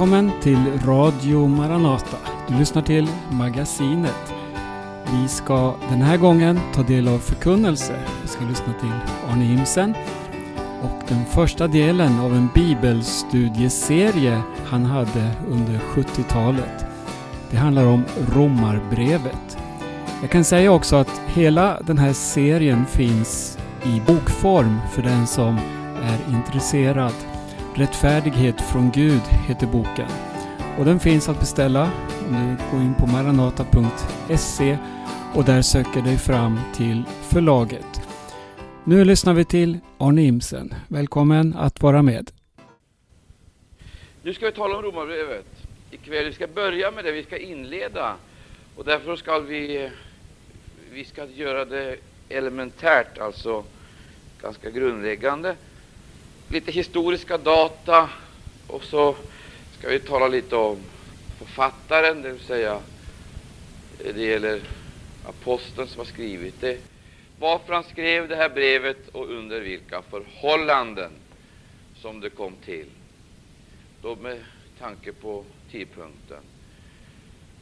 Välkommen till Radio Maranata. Du lyssnar till Magasinet. Vi ska den här gången ta del av förkunnelse. Vi ska lyssna till Arne Imsen och den första delen av en bibelstudieserie han hade under 70-talet. Det handlar om Romarbrevet. Jag kan säga också att hela den här serien finns i bokform för den som är intresserad. Rättfärdighet från Gud heter boken. Och den finns att beställa om du går in på maranata.se och där söker dig fram till förlaget. Nu lyssnar vi till Arne Imsen. Välkommen att vara med. Nu ska vi tala om Romarbrevet ikväll. Vi ska börja med det, vi ska inleda. Och därför ska vi, vi ska göra det elementärt, alltså ganska grundläggande. Lite historiska data och så ska vi tala lite om författaren, det vill säga eh, det gäller aposteln som har skrivit det, varför han skrev det här brevet och under vilka förhållanden som det kom till. Då med tanke på tidpunkten.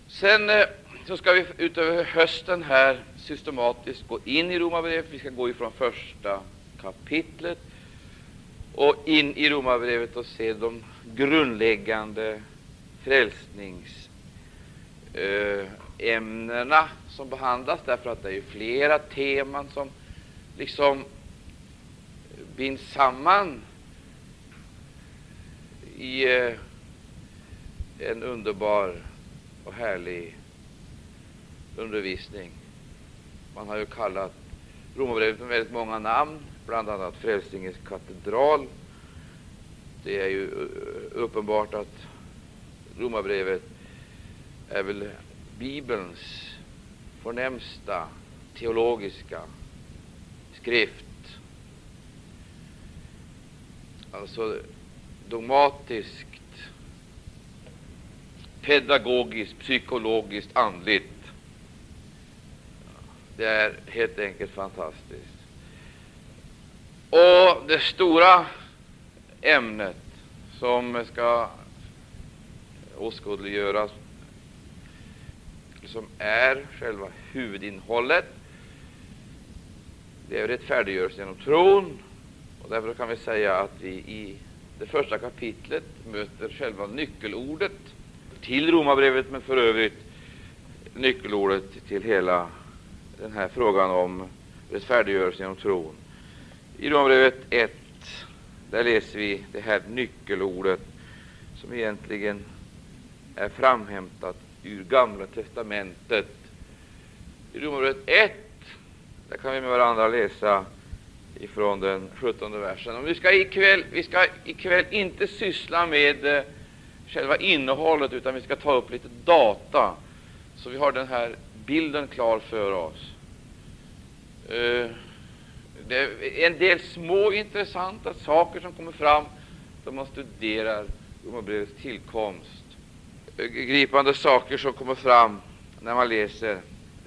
Sen eh, så ska vi utöver hösten här systematiskt gå in i Romarbrevet. Vi ska gå ifrån första kapitlet och in i Romarbrevet och se de grundläggande frälsningsämnena eh, som behandlas, därför att det är flera teman som liksom binds samman i eh, en underbar och härlig undervisning. Man har ju kallat Romarbrevet med väldigt många namn, bland annat Frälsningens katedral. Det är ju eh, uppenbart att Romarbrevet är väl Bibelns förnämsta teologiska skrift. Alltså dogmatiskt, pedagogiskt, psykologiskt, andligt. Det är helt enkelt fantastiskt. Och det stora ämnet som ska åskådliggöras som är själva huvudinnehållet. Det är rättfärdiggörelse genom tron. Och därför kan vi säga att vi i det första kapitlet möter själva nyckelordet till Romarbrevet, men för övrigt nyckelordet till hela den här frågan om rättfärdiggörelse genom tron. I Romarbrevet 1 där läser vi det här nyckelordet som egentligen är framhämtat ur Gamla testamentet. I Romarbrevet 1 där kan vi med varandra läsa ifrån den 17 versen. Och vi, ska ikväll, vi ska ikväll inte syssla med eh, själva innehållet, utan vi ska ta upp lite data, så vi har den här bilden klar för oss. Eh, det är en del små intressanta saker som kommer fram då man studerar Romarbrevets tillkomst gripande saker som kommer fram när man läser.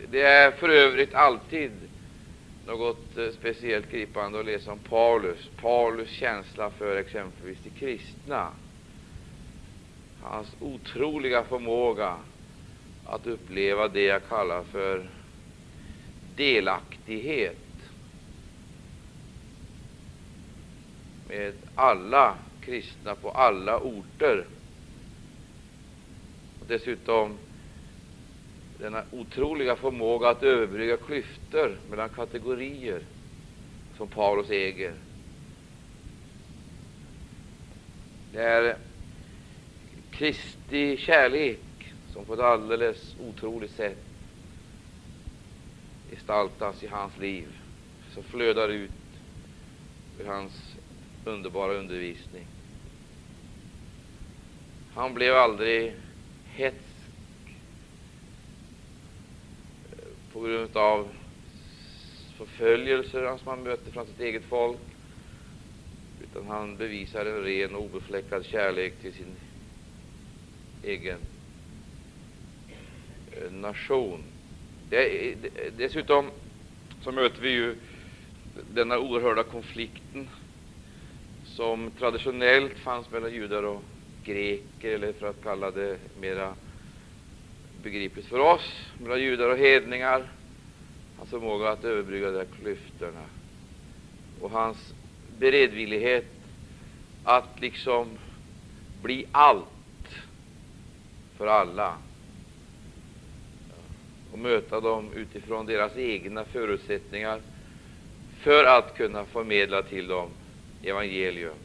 Det är för övrigt alltid något eh, speciellt gripande att läsa om Paulus. Paulus känsla för exempelvis de kristna. Hans otroliga förmåga att uppleva det jag kallar för delaktighet med alla kristna på alla orter dessutom denna otroliga förmåga att överbrygga klyftor mellan kategorier som Paulus äger. Det är Kristi kärlek som på ett alldeles otroligt sätt gestaltas i hans liv, som flödar ut ur hans underbara undervisning. Han blev aldrig hetsk eh, på grund av förföljelser som han mötte från sitt eget folk, utan han bevisar en ren och obefläckad kärlek till sin egen eh, nation. Dessutom så möter vi ju denna oerhörda konflikten som traditionellt fanns mellan judar och greker, eller för att kalla det mera begripligt för oss, mellan judar och hedningar. Hans förmåga att överbrygga de här klyftorna och hans beredvillighet att liksom bli allt för alla och möta dem utifrån deras egna förutsättningar för att kunna förmedla till dem evangelium.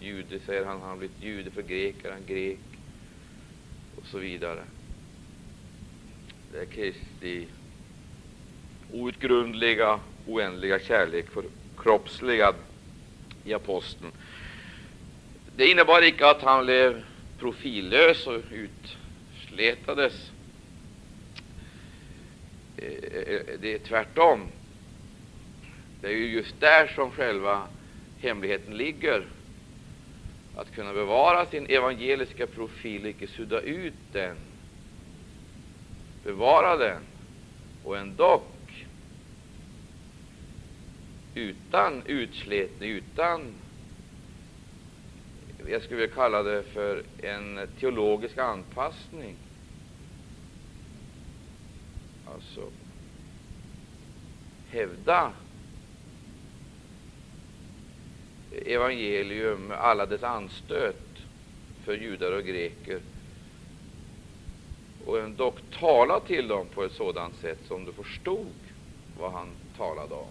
Jude, säger han, han har blivit jude för greker, han grek och så vidare. Det är Kristi outgrundliga, oändliga kärlek förkroppsligad i aposteln. Det innebar icke att han blev profillös och utsletades. Eh, eh, eh, det är tvärtom. Det är ju just där som själva hemligheten ligger. Att kunna bevara sin evangeliska profil, icke sudda ut den. Bevara den och ändå utan utslätning, utan jag skulle vilja kalla det för en teologisk anpassning. Alltså hävda evangelium med alla dess anstöt för judar och greker och dock tala till dem på ett sådant sätt som du förstod vad han talade om.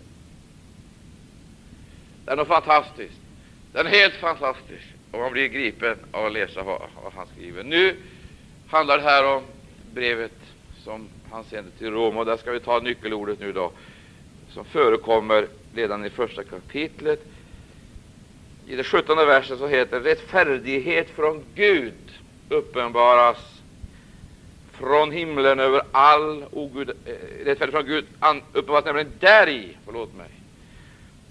Det är något fantastiskt. Det är helt fantastiskt. Och man blir gripen av att läsa vad, vad han skriver. Nu handlar det här om brevet som han sände till Rom. Och där ska vi ta nyckelordet nu då, som förekommer redan i första kapitlet. I den sjuttonde versen så heter det rättfärdighet från Gud uppenbaras från himlen över all ogud, eh, rättfärdighet från Gud uppenbaras nämligen däri, förlåt mig,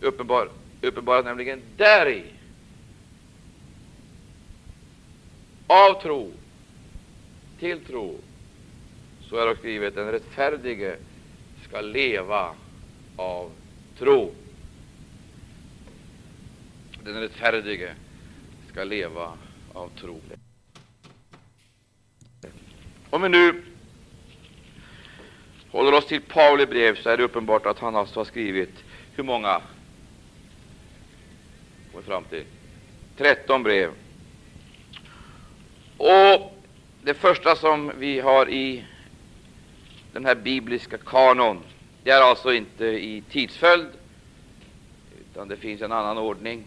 uppenbar, uppenbaras nämligen däri av tro till tro. Så är det skrivet, den rättfärdige ska leva av tro. Den rättfärdige ska leva av tro. Om vi nu håller oss till Pauli brev så är det uppenbart att han alltså har skrivit hur många? Kommer fram till 13 brev. Och det första som vi har i den här bibliska kanon, det är alltså inte i tidsföljd, utan det finns en annan ordning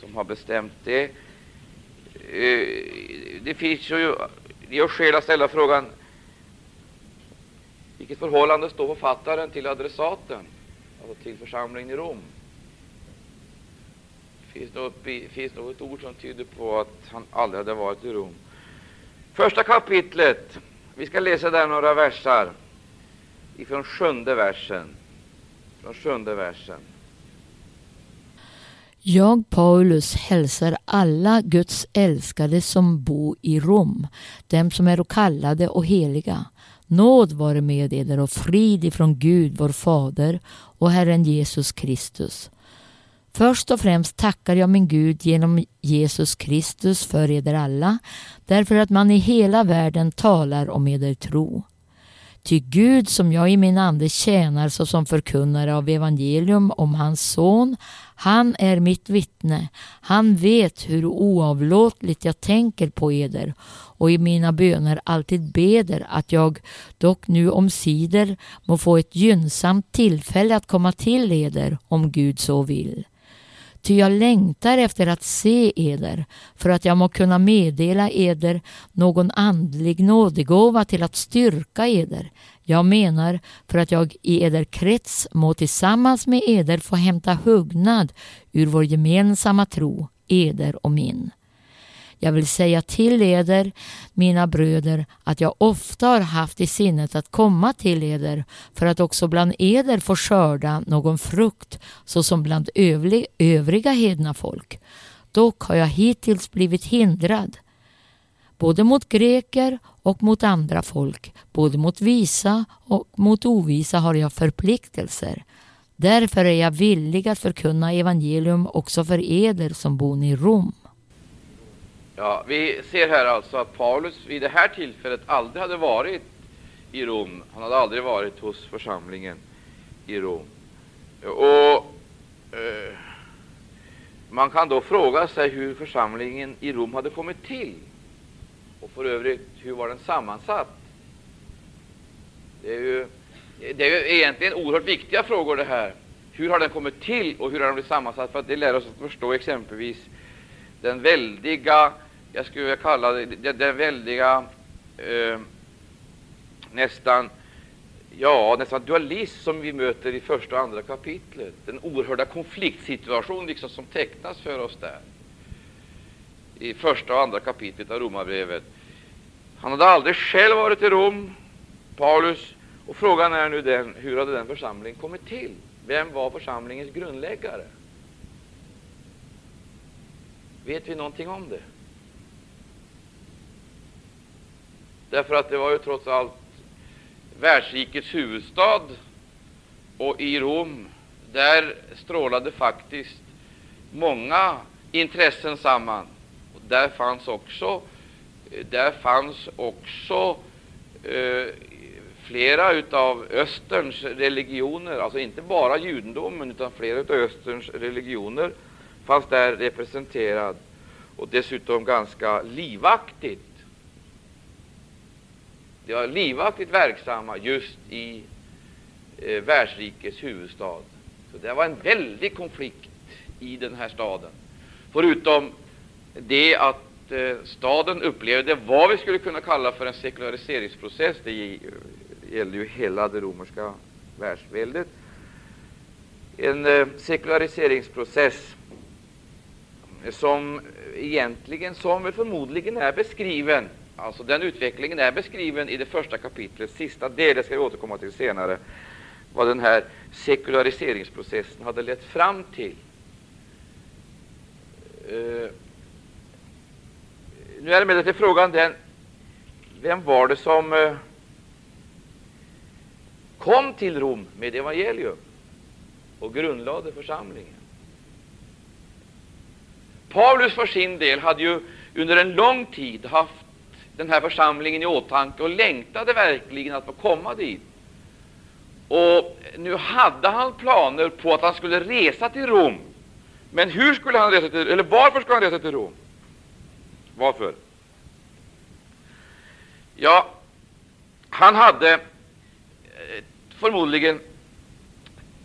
som har bestämt det. Eh, det finns ju det gör skäl att ställa frågan vilket förhållande står författaren till adressaten, alltså till församlingen i Rom? finns något, finns något ord som tyder på att han aldrig hade varit i Rom. Första kapitlet, vi ska läsa där några versar ifrån sjunde versen. Från sjunde versen. Jag, Paulus, hälsar alla Guds älskade som bo i Rom, dem som är kallade och heliga. Nåd vare med eder och frid ifrån Gud, vår Fader och Herren Jesus Kristus. Först och främst tackar jag min Gud genom Jesus Kristus för eder alla, därför att man i hela världen talar om eder tro. Ty Gud, som jag i min ande tjänar såsom förkunnare av evangelium om hans son, han är mitt vittne. Han vet hur oavlåtligt jag tänker på eder och i mina böner alltid beder att jag dock nu omsider må få ett gynnsamt tillfälle att komma till eder om Gud så vill. Ty jag längtar efter att se eder, för att jag må kunna meddela eder någon andlig nådegåva till att styrka eder. Jag menar för att jag i eder krets må tillsammans med eder få hämta hugnad ur vår gemensamma tro, eder och min. Jag vill säga till eder, mina bröder, att jag ofta har haft i sinnet att komma till eder för att också bland eder få skörda någon frukt såsom bland övriga hedna folk. Dock har jag hittills blivit hindrad, både mot greker och mot andra folk, både mot visa och mot ovisa har jag förpliktelser. Därför är jag villig att förkunna evangelium också för eder som bor i Rom. Ja, vi ser här alltså att Paulus vid det här tillfället aldrig hade varit i Rom. Han hade aldrig varit hos församlingen i Rom. Och eh, Man kan då fråga sig hur församlingen i Rom hade kommit till och för övrigt hur var den sammansatt. Det är ju, det är ju egentligen oerhört viktiga frågor det här. Hur har den kommit till och hur har den blivit sammansatt? För att det lär oss att förstå exempelvis den väldiga, jag skulle vilja kalla det, den väldiga eh, nästan ja, nästan dualism som vi möter i första och andra kapitlet. Den oerhörda konfliktsituation liksom som tecknas för oss där i första och andra kapitlet av Romarbrevet. Han hade aldrig själv varit i Rom, Paulus, och frågan är nu den, hur hade den församlingen kommit till? Vem var församlingens grundläggare? Vet vi någonting om det? Därför att det var ju trots allt världsrikets huvudstad, och i Rom, där strålade faktiskt många intressen samman. Och där fanns också, där fanns också eh, flera av Österns religioner, alltså inte bara judendomen, utan flera av Österns religioner fanns där representerad, och dessutom ganska livaktigt de var livaktigt verksamma just i eh, världsrikets huvudstad. Så det var en väldig konflikt i den här staden. Förutom det att eh, staden upplevde vad vi skulle kunna kalla för en sekulariseringsprocess. Det eh, gällde ju hela det romerska världsväldet. En eh, sekulariseringsprocess som egentligen, som förmodligen är beskriven Alltså den utvecklingen är beskriven i det första kapitlets sista del, det ska vi återkomma till senare, vad den här sekulariseringsprocessen hade lett fram till. Uh, nu är emellertid frågan den, vem var det som uh, kom till Rom med evangelium och grundlade församlingen? Paulus för sin del hade ju under en lång tid haft den här församlingen i åtanke och längtade verkligen att få komma dit. Och nu hade han planer på att han skulle resa till Rom. Men hur skulle han resa till, eller varför skulle han resa till Rom? Varför? Ja, han hade eh, förmodligen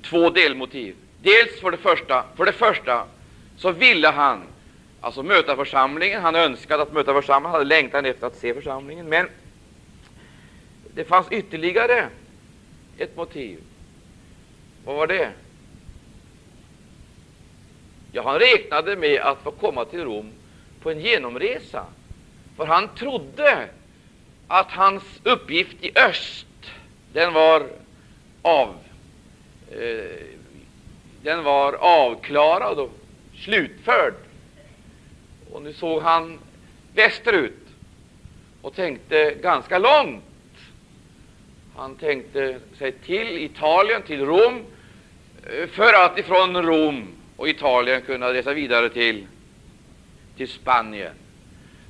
två delmotiv. Dels för det första, för det första så ville han alltså möta församlingen. Han önskade att möta församlingen, hade längtan efter att se församlingen. Men det fanns ytterligare ett motiv. Vad var det? Ja, han räknade med att få komma till Rom på en genomresa, för han trodde att hans uppgift i öst, den var av eh, den var avklarad och slutförd. Och nu såg han västerut och tänkte ganska långt. Han tänkte sig till Italien, till Rom, eh, för att ifrån Rom och Italien kunna resa vidare till, till Spanien.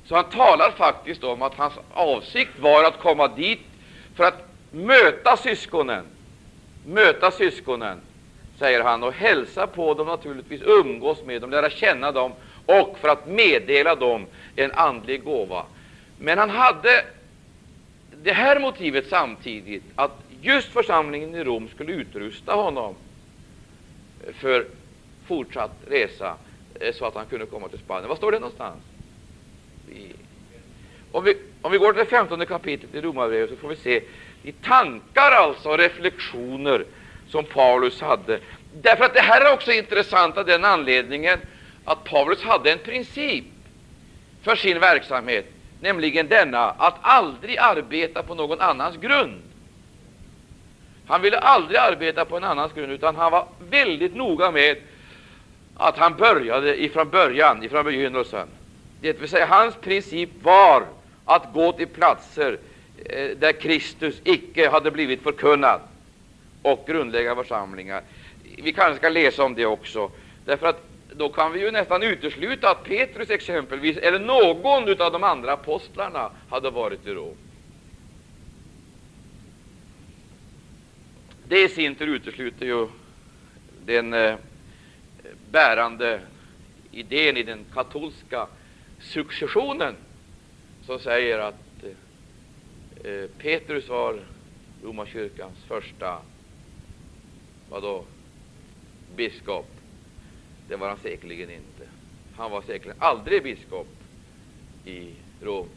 Så han talar faktiskt om att hans avsikt var att komma dit för att möta syskonen, möta syskonen, säger han, och hälsa på dem naturligtvis, umgås med dem, lära känna dem och för att meddela dem en andlig gåva. Men han hade det här motivet samtidigt, att just församlingen i Rom skulle utrusta honom för fortsatt resa, eh, så att han kunde komma till Spanien. Var står det någonstans? Om vi, om vi går till det femtonde kapitlet i Romarbrevet så får vi se de tankar alltså och reflektioner som Paulus hade. Därför att det här är också intressant av den anledningen att Paulus hade en princip för sin verksamhet, nämligen denna att aldrig arbeta på någon annans grund. Han ville aldrig arbeta på en annans grund, utan han var väldigt noga med att han började ifrån början, ifrån begynnelsen. Det vill säga, hans princip var att gå till platser eh, där Kristus icke hade blivit förkunnad och grundlägga församlingar. Vi kanske ska läsa om det också, därför att då kan vi ju nästan utesluta att Petrus exempelvis, eller någon av de andra apostlarna, hade varit i Rom. Det i sin tur utesluter ju den eh, bärande idén i den katolska successionen som säger att eh, eh, Petrus var romarkyrkans första vadå, biskop. Det var han säkerligen inte. Han var säkerligen aldrig biskop i Rom.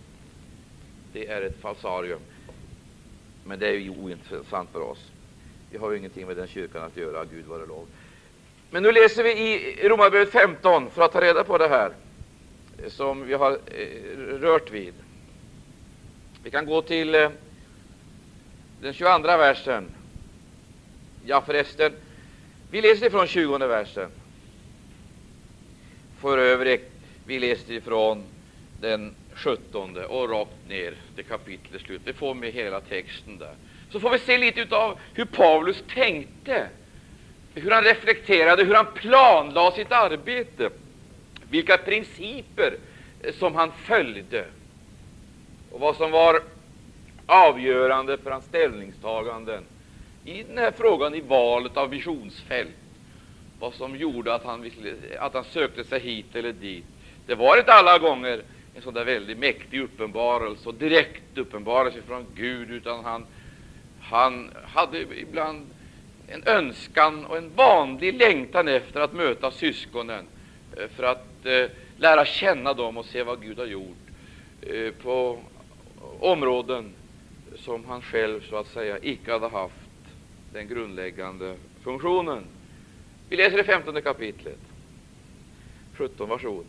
Det är ett falsarium. Men det är ju ointressant för oss. Vi har ju ingenting med den kyrkan att göra, Gud vare lov. Men nu läser vi i Romarbrevet 15 för att ta reda på det här som vi har eh, rört vid. Vi kan gå till eh, den 22 versen. Ja, förresten, vi läser från 20 versen. För övrigt, vi läste ifrån den 17 och rakt ner till kapitlets slut. Vi får med hela texten där. Så får vi se lite av hur Paulus tänkte, hur han reflekterade, hur han planlade sitt arbete, vilka principer som han följde och vad som var avgörande för hans ställningstaganden i den här frågan i valet av visionsfält. Vad som gjorde att han, att han sökte sig hit eller dit. Det var inte alla gånger en sån där väldigt mäktig uppenbarelse och direkt uppenbarelse från Gud, utan han, han hade ibland en önskan och en vanlig längtan efter att möta syskonen eh, för att eh, lära känna dem och se vad Gud har gjort eh, på områden som han själv så att säga icke hade haft den grundläggande funktionen. Vi läser det femtonde kapitlet. 17, varsågod.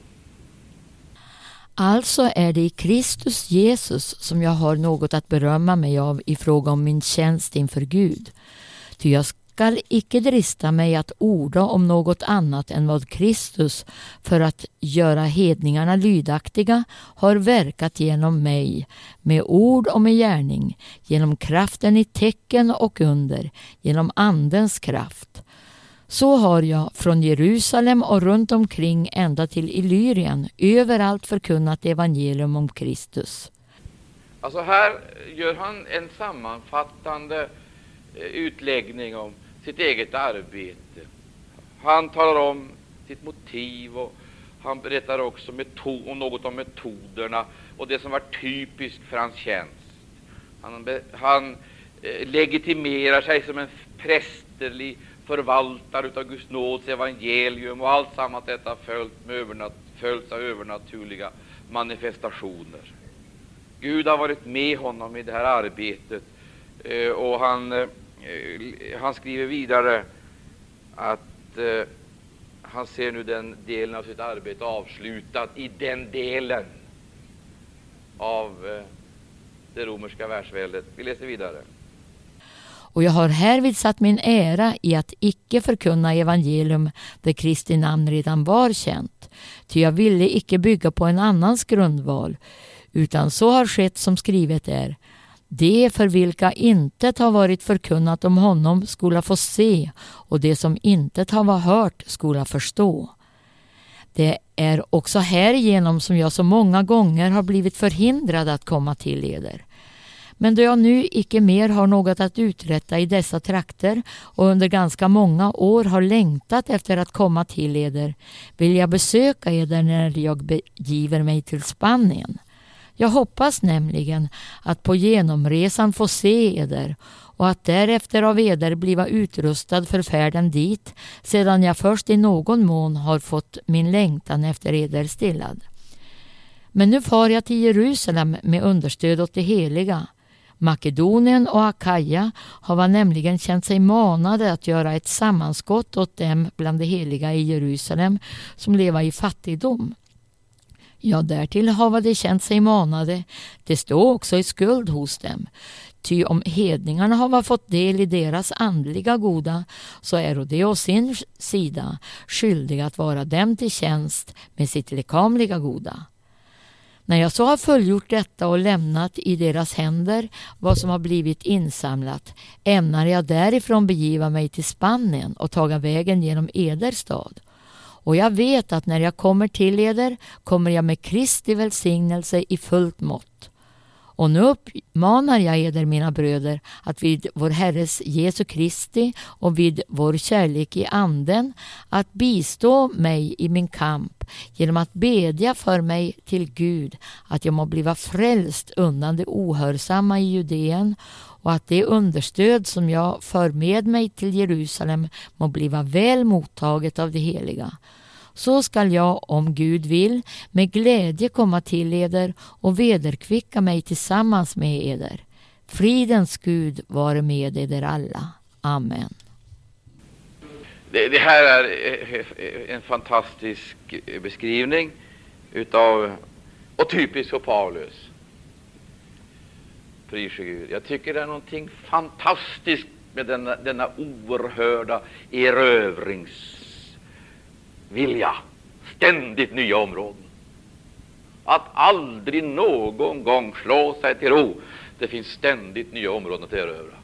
Alltså är det i Kristus Jesus som jag har något att berömma mig av i fråga om min tjänst inför Gud. Ty jag skall icke drista mig att orda om något annat än vad Kristus för att göra hedningarna lydaktiga har verkat genom mig med ord och med gärning, genom kraften i tecken och under, genom Andens kraft. Så har jag från Jerusalem och runt omkring ända till Illyrien överallt förkunnat evangelium om Kristus. Alltså här gör han en sammanfattande eh, utläggning om sitt eget arbete. Han talar om sitt motiv och han berättar också om något om metoderna och det som var typiskt för hans tjänst. Han, han eh, legitimerar sig som en prästerlig förvaltare av Guds nåds evangelium och allt samman detta följt med övernat, följts av övernaturliga manifestationer. Gud har varit med honom i det här arbetet eh, och han eh, han skriver vidare att eh, han ser nu den delen av sitt arbete avslutad i den delen av det romerska världsväldet. Vi läser vidare. Och jag har härvid satt min ära i att icke förkunna evangelium där Kristi namn redan var känt, ty jag ville icke bygga på en annans grundval, utan så har skett som skrivet är, de för vilka intet har varit förkunnat om honom skola få se och det som intet har hört skola förstå. Det är också härigenom som jag så många gånger har blivit förhindrad att komma till eder. Men då jag nu icke mer har något att uträtta i dessa trakter och under ganska många år har längtat efter att komma till eder vill jag besöka eder när jag begiver mig till Spanien jag hoppas nämligen att på genomresan få se eder och att därefter av eder bliva utrustad för färden dit sedan jag först i någon mån har fått min längtan efter eder stillad. Men nu far jag till Jerusalem med understöd åt det heliga. Makedonien och Akaja har nämligen känt sig manade att göra ett sammanskott åt dem bland de heliga i Jerusalem som leva i fattigdom. Ja, därtill hava de känt sig manade, det står också i skuld hos dem. Ty om hedningarna hava fått del i deras andliga goda, så är de å sin sida skyldiga att vara dem till tjänst med sitt lekamliga goda. När jag så har fullgjort detta och lämnat i deras händer vad som har blivit insamlat ämnar jag därifrån begiva mig till Spanien och taga vägen genom Eder stad Och jag vet att när jag kommer till eder kommer jag med Kristi välsignelse i fullt mått. Och nu uppmanar jag eder, mina bröder, att vid vår Herres Jesu Kristi och vid vår kärlek i Anden att bistå mig i min kamp genom att bedja för mig till Gud att jag må bliva frälst undan det ohörsamma i Judeen och att det understöd som jag för med mig till Jerusalem må bliva väl mottaget av de heliga. Så skall jag, om Gud vill, med glädje komma till eder och vederkvicka mig tillsammans med eder. Fridens Gud vare med eder alla. Amen. Det, det, här är eh, eh, en fantastisk eh, beskrivning utav, och typiskt för Paulus. Prise Gud. Jag tycker det är någonting fantastiskt med denna, denna oerhörda Vilja, Ständigt nya områden. Att aldrig någon gång slå sig till ro. Det finns ständigt nya områden att erövra.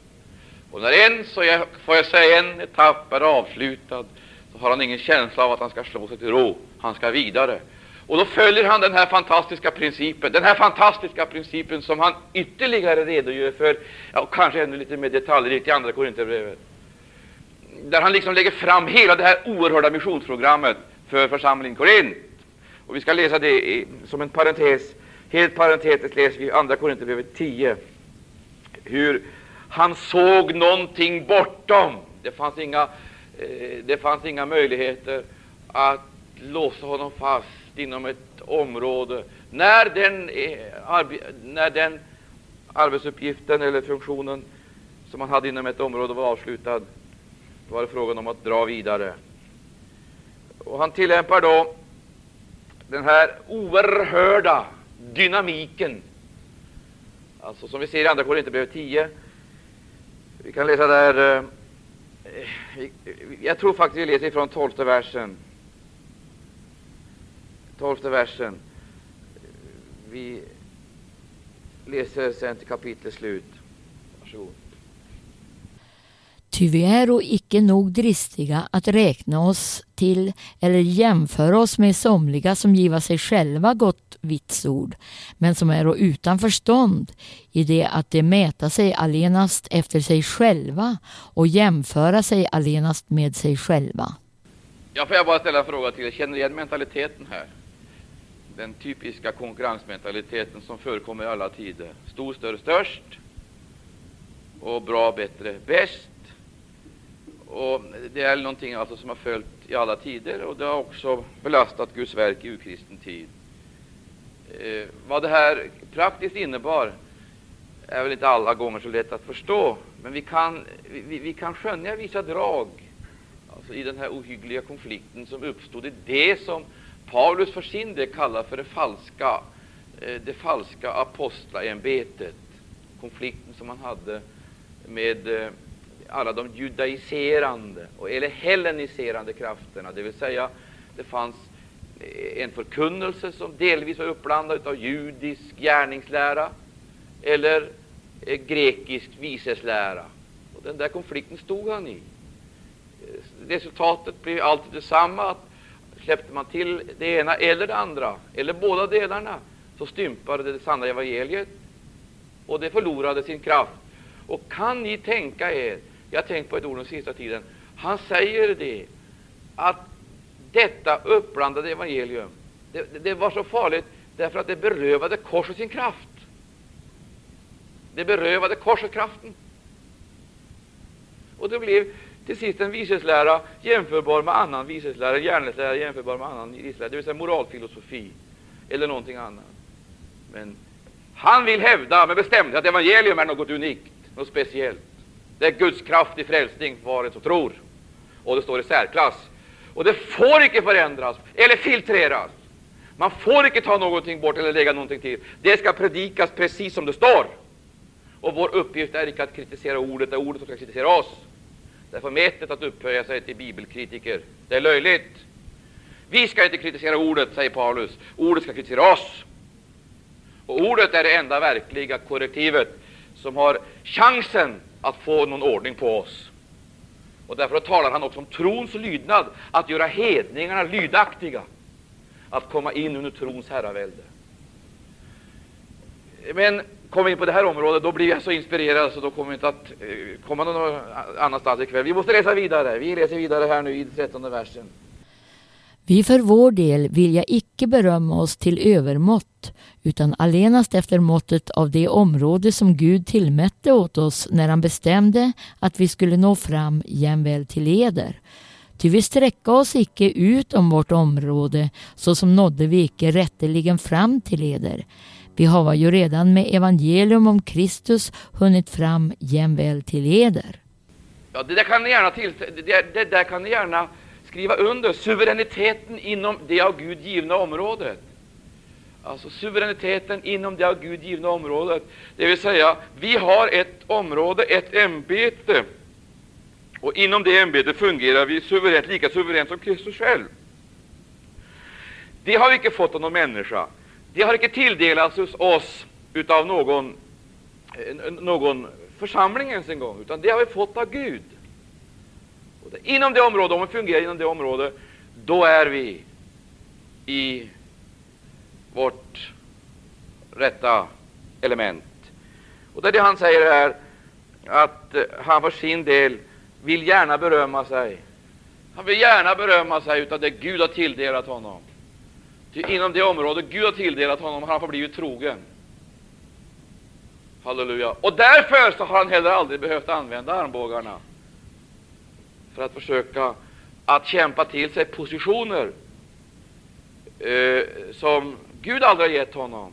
Och när en, så jag, får jag säga, en etapp är avslutad, så har han ingen känsla av att han ska slå sig till ro. Han ska vidare. Och då följer han den här fantastiska principen, den här fantastiska principen som han ytterligare redogör för, ja, och kanske ännu lite mer detaljrikt i Andra Korinthierbrevet, där han liksom lägger fram hela det här oerhörda missionsprogrammet för församlingen Korint. Och vi ska läsa det i, som en parentes. Helt parentetiskt läser vi Andra Korinthierbrevet 10, hur han såg någonting bortom. Det fanns inga, eh, det fanns inga möjligheter att låsa honom fast inom ett område. När den, eh, när den arbetsuppgiften eller funktionen som han hade inom ett område var avslutad, då var det frågan om att dra vidare. Och han tillämpar då den här oerhörda dynamiken, alltså som vi ser i Andra Korinthierbrevet 10. Vi kan läsa där, eh, eh, jag tror faktiskt vi läser ifrån tolfte versen tolfte versen. Vi läser sen till kapitlets slut. Varsågod. Ty vi är och icke nog dristiga att räkna oss till eller jämföra oss med somliga som giva sig själva gott vitsord, men som är utan förstånd i det att de mäta sig allenast efter sig själva och jämföra sig allenast med sig själva. Ja, får jag bara ställa en fråga till er. Känner ni igen mentaliteten här? den typiska konkurrensmentaliteten som förekommer i alla tider. Stor, större, störst och bra, bättre, bäst. Och det är någonting alltså som har följt i alla tider och det har också belastat Guds verk i urkristen tid. Eh, vad det här praktiskt innebar är väl inte alla gånger så lätt att förstå, men vi kan, vi, vi kan skönja vissa drag alltså i den här ohyggliga konflikten som uppstod i det som Paulus för sin del kallar för det falska, eh, det falska apostlaämbetet, konflikten som han hade med eh, alla de judaiserande eller helleniserande krafterna, det vill säga det fanns eh, en förkunnelse som delvis var uppblandad av judisk gärningslära eller eh, grekisk viseslära. Och den där konflikten stod han i. Eh, resultatet blev alltid detsamma, att släppte man till det ena eller det andra, eller båda delarna, så stympade det, det sanna evangeliet och det förlorade sin kraft. Och kan ni tänka er, jag har tänkt på ett ord den sista tiden, han säger det, att detta uppblandade evangelium, det, det var så farligt därför att det berövade korset sin kraft. Det berövade korset kraften. Och det blev till sist en viseslära jämförbar med annan viseslära, gärningslära jämförbar med annan viseslära, det vill säga moralfilosofi eller någonting annat. Men han vill hävda med bestämdhet att evangelium är något unikt, något speciellt. Det är Guds kraft i frälsning för var som tror. Och det står i särklass. Och det får icke förändras eller filtreras. Man får icke ta någonting bort eller lägga någonting till. Det ska predikas precis som det står. Och vår uppgift är icke att kritisera ordet, det är ordet som ska kritisera oss. Det är förmätet att upphöja sig till bibelkritiker. Det är löjligt. Vi ska inte kritisera ordet, säger Paulus. Ordet ska kritisera oss. Och ordet är det enda verkliga korrektivet som har chansen att få någon ordning på oss. Och därför talar han också om trons lydnad, att göra hedningarna lydaktiga, att komma in under trons herravälde. Men kommer vi in på det här området, då blir jag så inspirerad så då kommer vi inte att eh, komma någon annanstans ikväll. Vi måste läsa vidare. Vi läser vidare här nu i 13 versen. Vi för vår del vilja icke berömma oss till övermått, utan allenast efter måttet av det område som Gud tillmätte åt oss när han bestämde att vi skulle nå fram jämväl till eder. Ty vi sträcka oss icke ut om vårt område, så som nådde vi icke rätteligen fram till eder. Vi hava ju redan med evangelium om Kristus hunnit fram jämväl till eder. Ja, det där kan ni gärna, till, det, det där kan ni gärna skriva under. Suveräniteten inom det av Gud givna området. Alltså suveräniteten inom det av Gud givna området. Det vill säga, vi har ett område, ett ämbete. Och inom det ämbetet fungerar vi suveränt, lika suveränt som Kristus själv. Det har vi inte fått av någon människa. Det har inte tilldelats oss utav någon, eh, någon församling ens en gång, utan det har vi fått av Gud. Det, inom det området, om vi fungerar inom det området, då är vi i vårt rätta element. Och det är det han säger här, att eh, han för sin del vill gärna berömma sig. Han vill gärna berömma sig av det Gud har tilldelat honom. Ty inom det område Gud har tilldelat honom har han förblivit trogen. Halleluja. Och därför så har han heller aldrig behövt använda armbågarna för att försöka att kämpa till sig positioner eh, som Gud aldrig har gett honom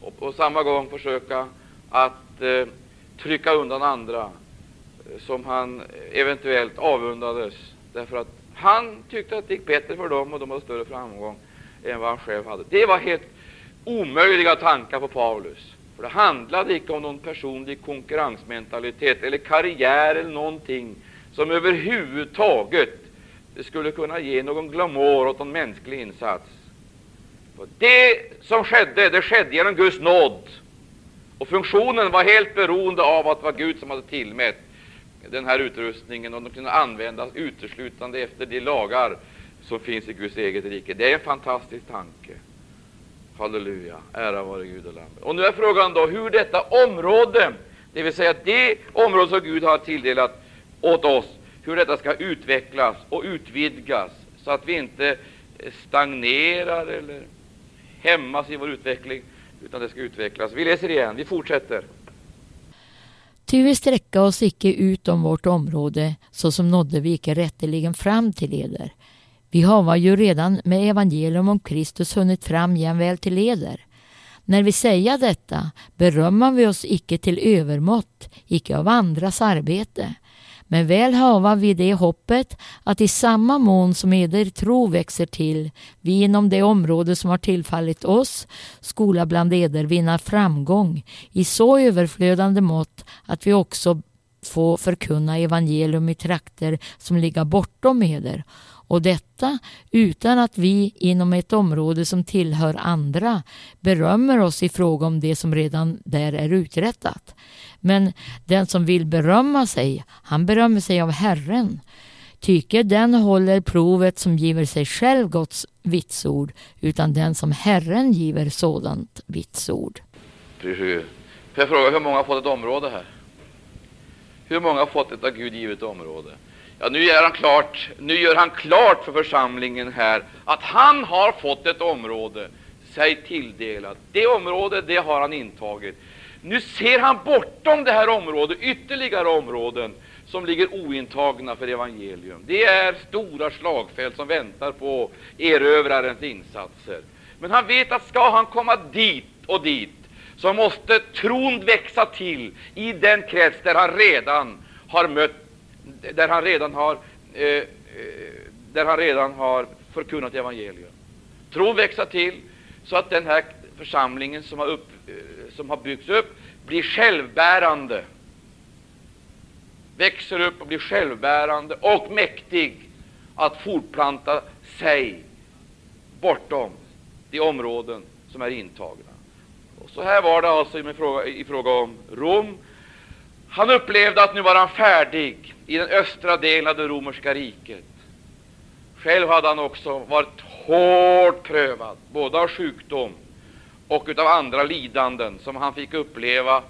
och på samma gång försöka att eh, trycka undan andra eh, som han eventuellt avundades därför att han tyckte att det gick bättre för dem och de hade större framgång än vad han själv hade. Det var helt omöjliga tankar på Paulus. För det handlade inte om någon personlig konkurrensmentalitet eller karriär eller någonting som överhuvudtaget skulle kunna ge någon glamour åt en mänsklig insats. För det som skedde, det skedde genom Guds nåd. Och funktionen var helt beroende av att det var Gud som hade tillmätt den här utrustningen och den kunde användas uteslutande efter de lagar som finns i Guds eget rike. Det är en fantastisk tanke. Halleluja, ära vare Gud och Lammet. Och nu är frågan då hur detta område, det vill säga det område som Gud har tilldelat åt oss, hur detta ska utvecklas och utvidgas så att vi inte eh, stagnerar eller hämmas i vår utveckling, utan det ska utvecklas. Vi läser igen, vi fortsätter. Ty vi sträcka oss icke utom vårt område, så som nådde vi icke rätteligen fram till eder. Vi hava ju redan med evangelium om Kristus hunnit fram jämväl till eder. När vi säga detta berömmer vi oss icke till övermått, icke av andras arbete, men väl hava vi det hoppet att i samma mån som eder tro växer till, vi inom det område som har tillfallit oss, skola bland eder vinna framgång i så överflödande mått att vi också få förkunna evangelium i trakter som ligger bortom eder och detta utan att vi inom ett område som tillhör andra berömmer oss i fråga om det som redan där är uträttat. Men den som vill berömma sig, han berömmer sig av Herren. Tycker den håller provet som giver sig själv gott vitsord, utan den som Herren giver sådant vitsord. Precis. Får jag fråga, hur många har fått ett område här? Hur många har fått ett av Gud givet område? Ja, nu, gör han klart, nu gör han klart för församlingen här att han har fått ett område sig tilldelat. Det området det har han intagit. Nu ser han bortom det här området ytterligare områden som ligger ointagna för evangelium. Det är stora slagfält som väntar på erövrarens insatser. Men han vet att ska han komma dit och dit så måste tron växa till i den krets där han redan har mött där han redan har, eh, eh där han redan har förkunnat evangelium. Tron växa till så att den här församlingen som har, upp, Eh, som har byggts upp blir självbärande, växer upp och blir självbärande och mäktig att fortplanta sig bortom de områden som är intagna. Och så här var det alltså i fråga, i fråga om Rom Han upplevde att nu var han färdig i den östra delen av det romerska riket. Själv hade han också varit hårt prövad, både av sjukdom och av andra lidanden som han fick uppleva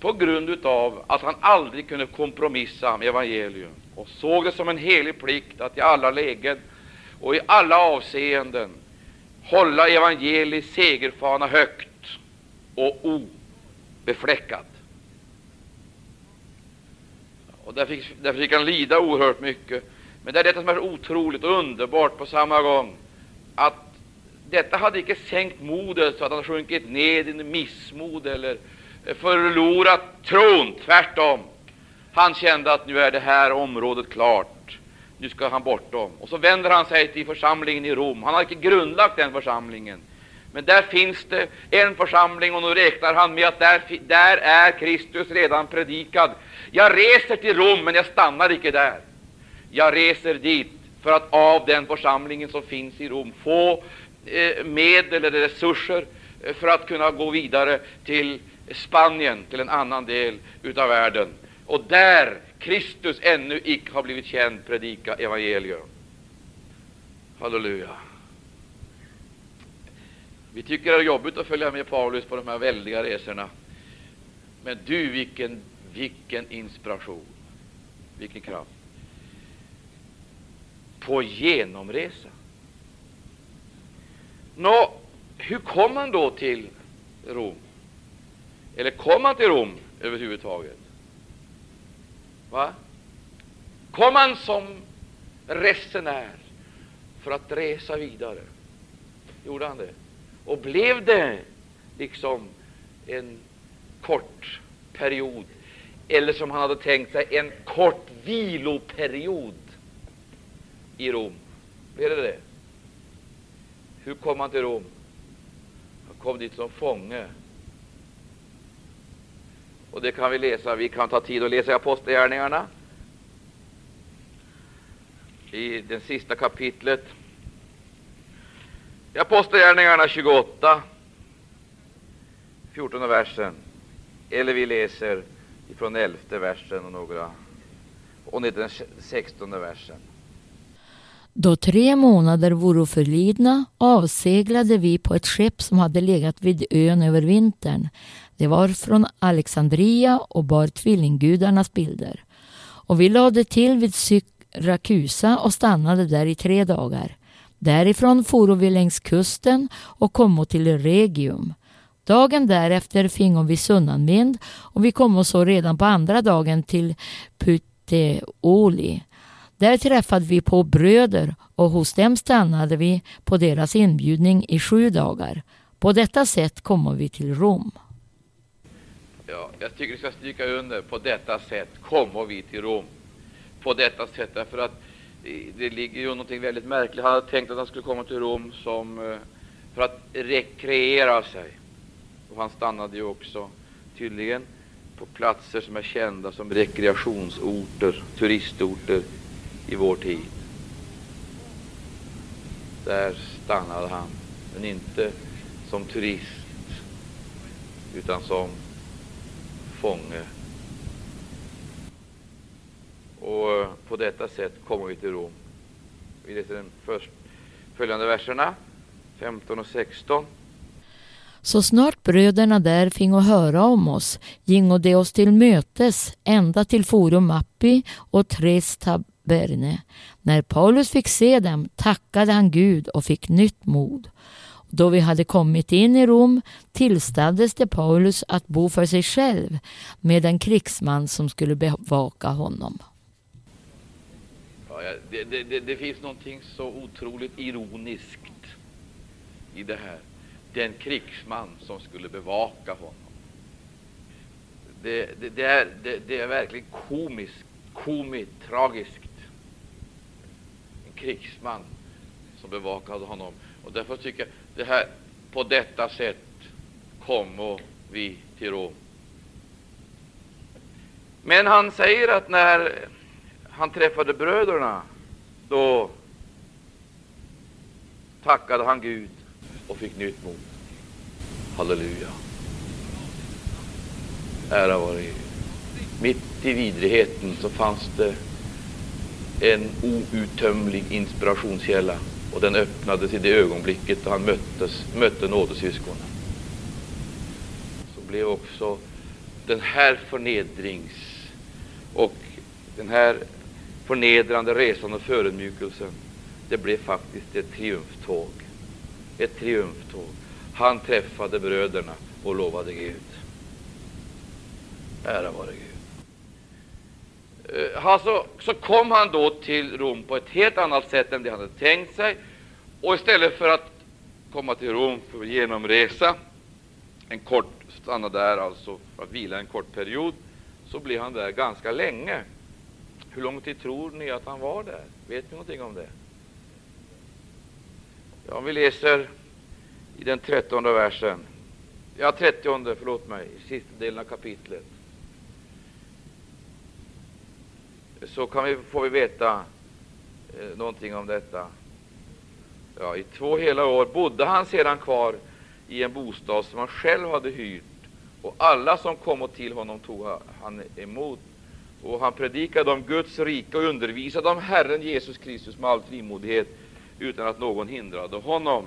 på grund av att han aldrig kunde kompromissa med evangelium och såg det som en helig plikt att i alla lägen och i alla avseenden hålla evangeliets segerfana högt och obefläckad. Och därför fick, där fick han lida oerhört mycket. Men det är detta som är otroligt och underbart på samma gång, att detta hade icke sänkt modet så att han sjunkit ned i missmod eller förlorat tron. Tvärtom. Han kände att nu är det här området klart. Nu ska han bortom. Och så vänder han sig till församlingen i Rom. Han har inte grundlagt den församlingen. Men där finns det en församling och nu räknar han med att där, där är Kristus redan predikad. Jag reser till Rom, men jag stannar icke där. Jag reser dit för att av den församlingen som finns i Rom få Eh, medel eller resurser eh, för att kunna gå vidare till Spanien, till en annan del av världen. Och där Kristus ännu icke har blivit känd, predika evangelium. Halleluja. Vi tycker det är jobbigt att följa med Paulus på de här väldiga resorna. Men du, vilken, vilken inspiration, vilken kraft. På genomresa. Nå, hur kom han då till Rom? Eller kom han till Rom överhuvudtaget? Va? Kom han som resenär för att resa vidare? Gjorde han det? Och blev det liksom en kort period, eller som han hade tänkt sig, en kort viloperiod i Rom? Blev det det? Hur kom han till Rom? Han kom dit som fånge. Och det kan vi läsa. Vi kan ta tid att läsa Apostlagärningarna i det sista kapitlet. I Apostlagärningarna 28, 14 versen. Eller vi läser från 11 versen och några och den 16 versen. Då tre månader voro förlidna avseglade vi på ett skepp som hade legat vid ön över vintern. Det var från Alexandria och bar tvillinggudarnas bilder. Och vi lade till vid Syrakusa och stannade där i tre dagar. Därifrån foro vi längs kusten och kom till Regium. Dagen därefter fingo vi sunnanvind och vi kom så redan på andra dagen till Puteoli. Där träffade vi på bröder och hos dem stannade vi på deras inbjudning i sju dagar. På detta sätt kommer vi till Rom. Ja, jag tycker vi ska stryka under på detta sätt kommer vi till Rom. På detta sätt, därför att eh, det ligger ju någonting väldigt märkligt. Han hade tänkt att han skulle komma till Rom som, eh, för att rekreera sig. Och han stannade ju också tydligen på platser som är kända som rekreationsorter, turistorter i vår tid. Där stannade han, men inte som turist, utan som fånge. Och eh, på detta sätt kommer vi till Rom. Vi läser den först följande verserna, 15 och 16. Så snart bröderna där fingo höra om oss gingo de oss till mötes ända till Forum Appi och Tres Tab Berne. När Paulus fick se dem tackade han Gud och fick nytt mod. Då vi hade kommit in i Rom tillstades det Paulus att bo för sig själv med en krigsman som skulle bevaka honom. Ja, det, det, det, finns någonting så otroligt ironiskt i det här. Den krigsman som skulle bevaka honom. Det, det, det är, det, är verkligen komiskt, komiskt, tragiskt. Krigsman som bevakade honom. Och därför tycker jag det här, på detta sätt kommer vi till Rom. Men han säger att när han träffade bröderna, då tackade han Gud och fick nytt mod. Halleluja. Ära vare Gud. mitt i vidrigheten så fanns det en outtömlig inspirationskälla och den öppnades i det ögonblicket då han möttes, mötte nådesyskonen. Så blev också den här förnedrings och den här förnedrande resan och förödmjukelsen, det blev faktiskt ett triumftåg. Ett triumftåg. Han träffade bröderna och lovade Gud. Ära vare Gud. Eh, alltså, så kom han då till Rom på ett helt annat sätt än det han hade tänkt sig. Och istället för att komma till Rom för att genomresa, en kort, stanna där alltså för att vila en kort period, så blev han där ganska länge. Hur lång tid tror ni att han var där? Vet ni någonting om det? Ja, om vi läser i den trettonde versen, ja, trettionde, förlåt mig, i sista delen av kapitlet, så kan vi, får vi veta eh, någonting om detta. Ja, I två hela år bodde han sedan kvar i en bostad som han själv hade hyrt, och alla som kom till honom tog han emot. Och han predikade om Guds rike och undervisade om Herren Jesus Kristus med all frimodighet, utan att någon hindrade honom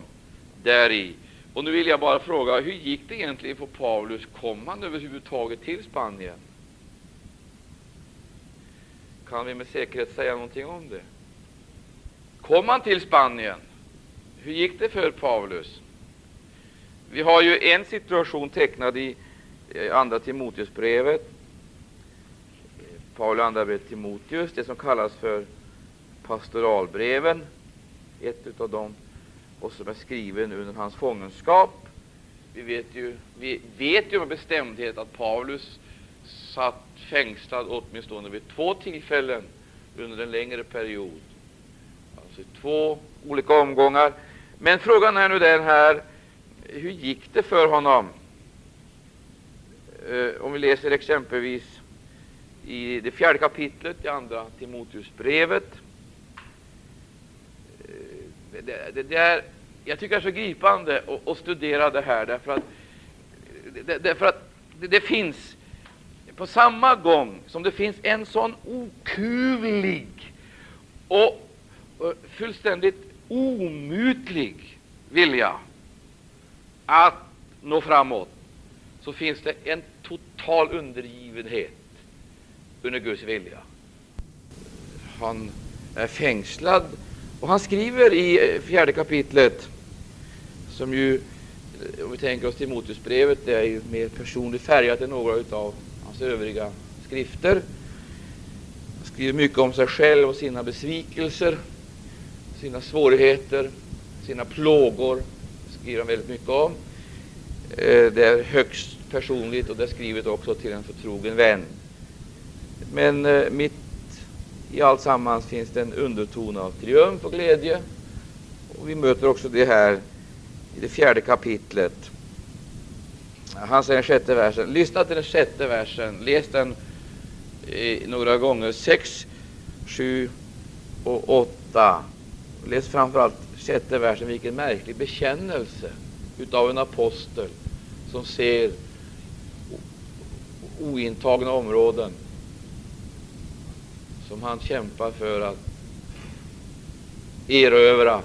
däri. Och nu vill jag bara fråga, hur gick det egentligen för Paulus? Kom han överhuvudtaget till Spanien? Kan vi med säkerhet säga någonting om det? Kom han till Spanien? Hur gick det för Paulus? Vi har ju en situation tecknad i eh, Andra Timoteusbrevet, Paulus andra brev Timoteus, det som kallas för pastoralbreven, ett av dem, och som är skriven under hans fångenskap. Vi vet ju, vi vet ju med bestämdhet att Paulus satt fängslad åtminstone vid två tillfällen under en längre period. Alltså i två olika omgångar. Men frågan är nu den här, hur gick det för honom? Eh, om vi läser exempelvis i det fjärde kapitlet i Andra Timoteusbrevet. Eh, det, det, det, är, jag tycker det är så gripande att, att studera det här, därför att, därför att det, det finns på samma gång som det finns en sån okuvlig och eh, fullständigt omutlig vilja att nå framåt, så finns det en total undergivenhet under Guds vilja. Han är fängslad, och han skriver i eh, fjärde kapitlet, som ju, eh, om vi tänker oss Timoteusbrevet, det är ju mer personligt färgat än några av hans övriga skrifter. Han skriver mycket om sig själv och sina besvikelser, sina svårigheter, sina plågor. Det skriver han väldigt mycket om. Eh, det är högst personligt och det är skrivet också till en förtrogen vän. Men eh, mitt i allt sammans finns det en underton av triumf och glädje. Och vi möter också det här i det fjärde kapitlet. Han säger sjätte versen. Lyssna till den sjätte versen. Läs den eh, några gånger. Sex, sju och åtta. Läs framförallt sjätte versen. Vilken märklig bekännelse utav en apostel som ser ointagna områden som han kämpar för att erövra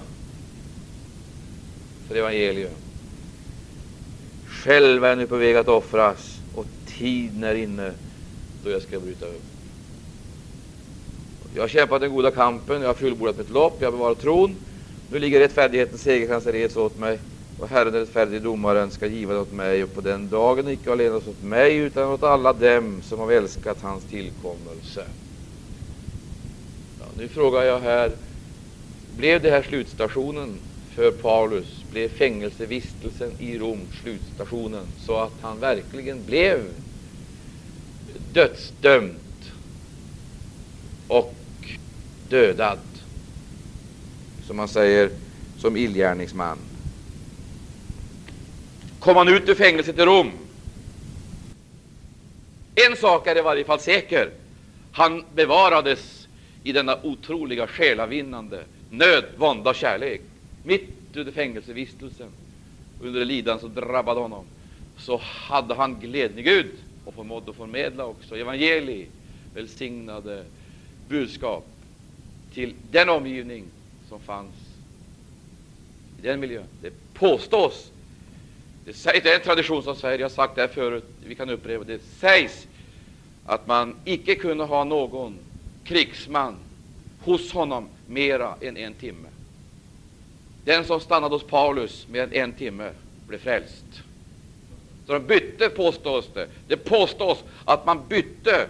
för evangelium. Själv är jag nu på väg att offras och tiden är inne då jag ska bryta upp. Jag har kämpat den goda kampen, jag har fullbordat mitt lopp, jag har bevarat tron. Nu ligger rättfärdighetens segerkrans reds åt mig, och Herren, den rättfärdige domaren, ska giva det åt mig, och på den dagen icke allenast åt mig, utan åt alla dem som har älskat hans tillkommelse. Ja, nu frågar jag här, blev det här slutstationen för Paulus? Blev fängelsevistelsen i Rom slutstationen, så att han verkligen blev dödsdömd och dödad, som man säger, som illgärningsman? Kom han ut ur fängelset i Rom? En sak är i varje fall säker. Han bevarades i denna otroliga själavinnande nöd, vånda och kärlek. Mitt under fängelsevistelsen, under det lidande som drabbade honom, så hade han glädjen i Gud och förmådde förmedla också evangeliet, välsignade budskap till den omgivning som fanns i den miljön. Det påstås, det, sägs, det är en tradition som Sverige har sagt det här förut, vi kan upprepa det, sägs att man icke kunde ha någon krigsman hos honom mera än en timme. Den som stannade hos Paulus mer än en timme blev frälst. Så de bytte, påstås det. Det påstås att man bytte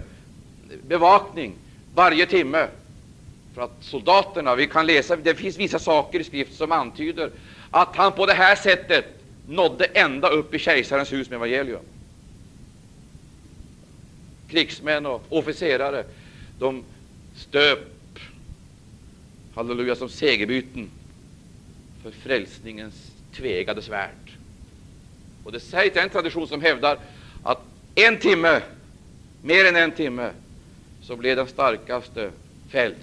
bevakning varje timme. För att soldaterna, vi kan läsa, det finns vissa saker i skrift som antyder att han på det här sättet nådde ända upp i kejsarens hus med evangelium. Krigsmän och officerare, de stöp, halleluja, som segerbyten för frälsningens tvegade svärd. Och det sägs en tradition som hävdar att en timme, mer än en timme, så blev den starkaste fälld.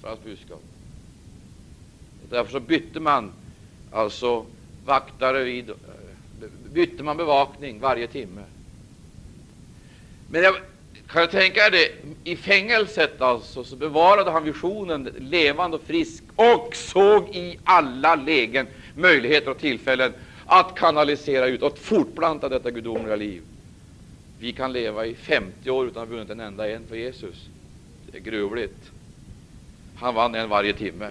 för hans budskap. Därför så bytte man alltså vaktare vid, eh, bytte man bevakning varje timme. Men jag kan jag tänka det, i fängelset alltså, så bevarade han visionen levande och frisk och såg i alla lägen möjligheter och tillfällen att kanalisera ut och fortplanta detta gudomliga liv. Vi kan leva i 50 år utan att ha vunnit en enda en för Jesus. Det är gruvligt. Han vann en varje timme.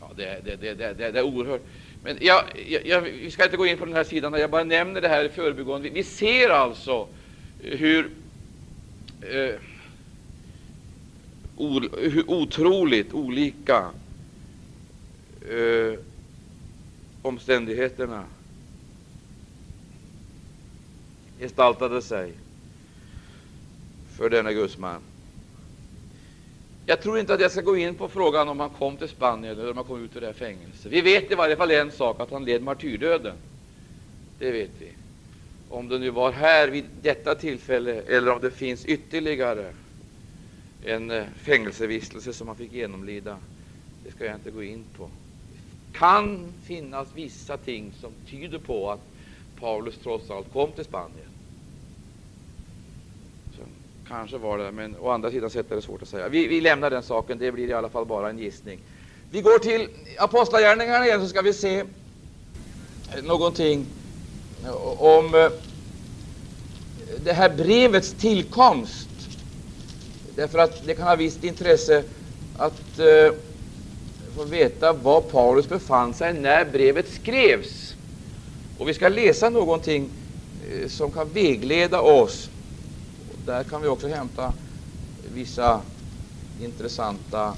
Ja, det, det, det, det, det är oerhört. Men jag, jag, vi ska inte gå in på den här sidan, jag bara nämner det här i förbigående. Vi, vi ser alltså hur, eh, o, hur otroligt olika eh, omständigheterna gestaltade sig för denna gudsman. Jag tror inte att jag ska gå in på frågan om han kom till Spanien eller om han kom ut ur det här fängelset. Vi vet i varje fall en sak, att han led martyrdöden. Det vet vi. Om det nu var här vid detta tillfälle eller om det finns ytterligare en eh, fängelsevistelse som han fick genomlida, det ska jag inte gå in på. Det kan finnas vissa ting som tyder på att Paulus trots allt kom till Spanien. Kanske var det, men å andra sidan sett är det svårt att säga. Vi, vi lämnar den saken, det blir i alla fall bara en gissning. Vi går till Apostlagärningarna igen, så ska vi se någonting om eh, det här brevets tillkomst. Därför att det kan ha visst intresse att uh, få veta var Paulus befann sig när brevet skrevs. Och vi ska läsa någonting uh, som kan vägleda oss. Där kan vi också hämta vissa intressanta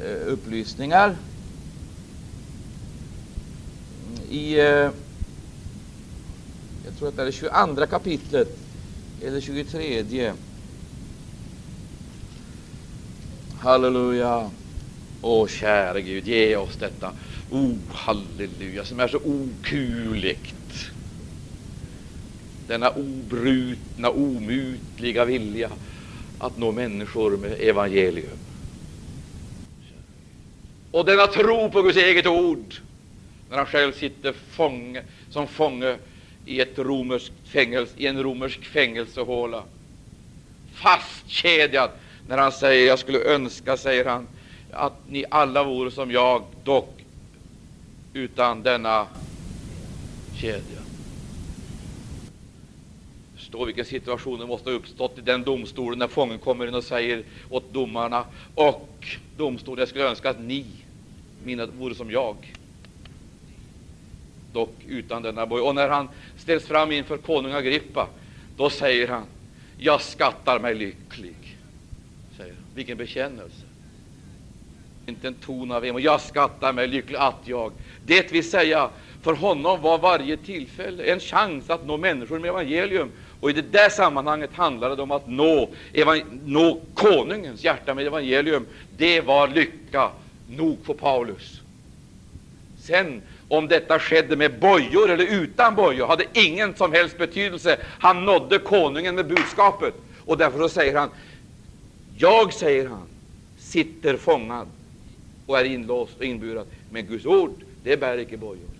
eh, upplysningar. I eh, jag tror att det är det 22 kapitlet eller 23. Halleluja. Åh, käre Gud, ge oss detta. Oh, halleluja, som är så okuligt. Denna obrutna, omutliga vilja att nå människor med evangelium. Och denna tro på Guds eget ord, när han själv sitter fånge, som fånge i, ett romerskt fängelse, i en romersk fängelsehåla. Fastkedjad när han säger, jag skulle önska, säger han, att ni alla vore som jag, dock utan denna kedja. Förstå vilken situation det måste ha uppstått i den domstolen när fången kommer in och säger åt domarna och domstolen, jag skulle önska att ni, mina, vore som jag dock utan denna boj. Och när han ställs fram inför konung Agrippa, då säger han, jag skattar mig lycklig. Säger han. Vilken bekännelse! Inte en ton av emo. Jag skattar mig lycklig att jag. Det vill säga, för honom var varje tillfälle en chans att nå människor med evangelium. Och i det där sammanhanget handlade det om att nå, nå konungens hjärta med evangelium. Det var lycka nog för Paulus. Sen om detta skedde med bojor eller utan bojor hade ingen som helst betydelse. Han nådde konungen med budskapet. Och därför så säger han, jag, säger han, sitter fångad och är inlåst och inburad. Men Guds ord, det bär icke bojor.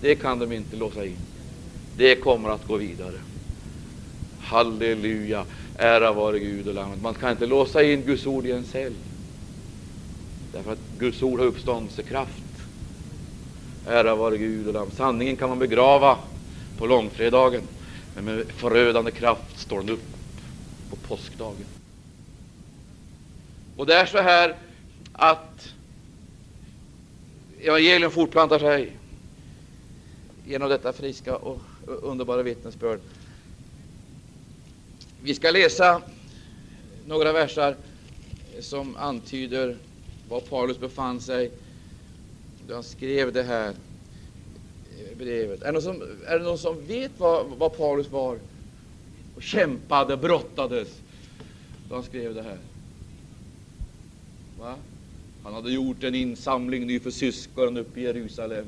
Det kan de inte låsa in det kommer att gå vidare. Halleluja, ära vare Gud och Lammet. Man kan inte låsa in Guds ord i en cell. Därför att Guds ord har uppståndelsekraft. Ära vare Gud och Lammet. Sanningen kan man begrava på långfredagen, men med förödande kraft står den upp på påskdagen. Och det är så här att evangelium fortplantar sig genom detta friska och underbara vittnesbörd. Vi ska läsa några versar som antyder var Paulus befann sig då han skrev det här brevet. Är det någon som, är det någon som vet var, var Paulus var och kämpade, brottades då han skrev det här? Va? Han hade gjort en insamling nu för syskon uppe i Jerusalem.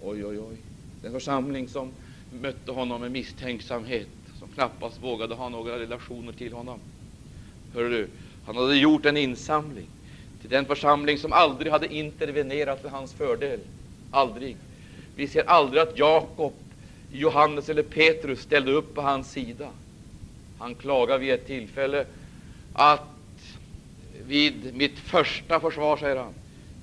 Oj, oj, oj. En församling som mötte honom med misstänksamhet, som knappast vågade ha några relationer till honom. Hör du, han hade gjort en insamling till den församling som aldrig hade intervenerat till hans fördel. Aldrig. Vi ser aldrig att Jakob, Johannes eller Petrus ställde upp på hans sida. Han klagade vid ett tillfälle att vid mitt första försvar, säger han,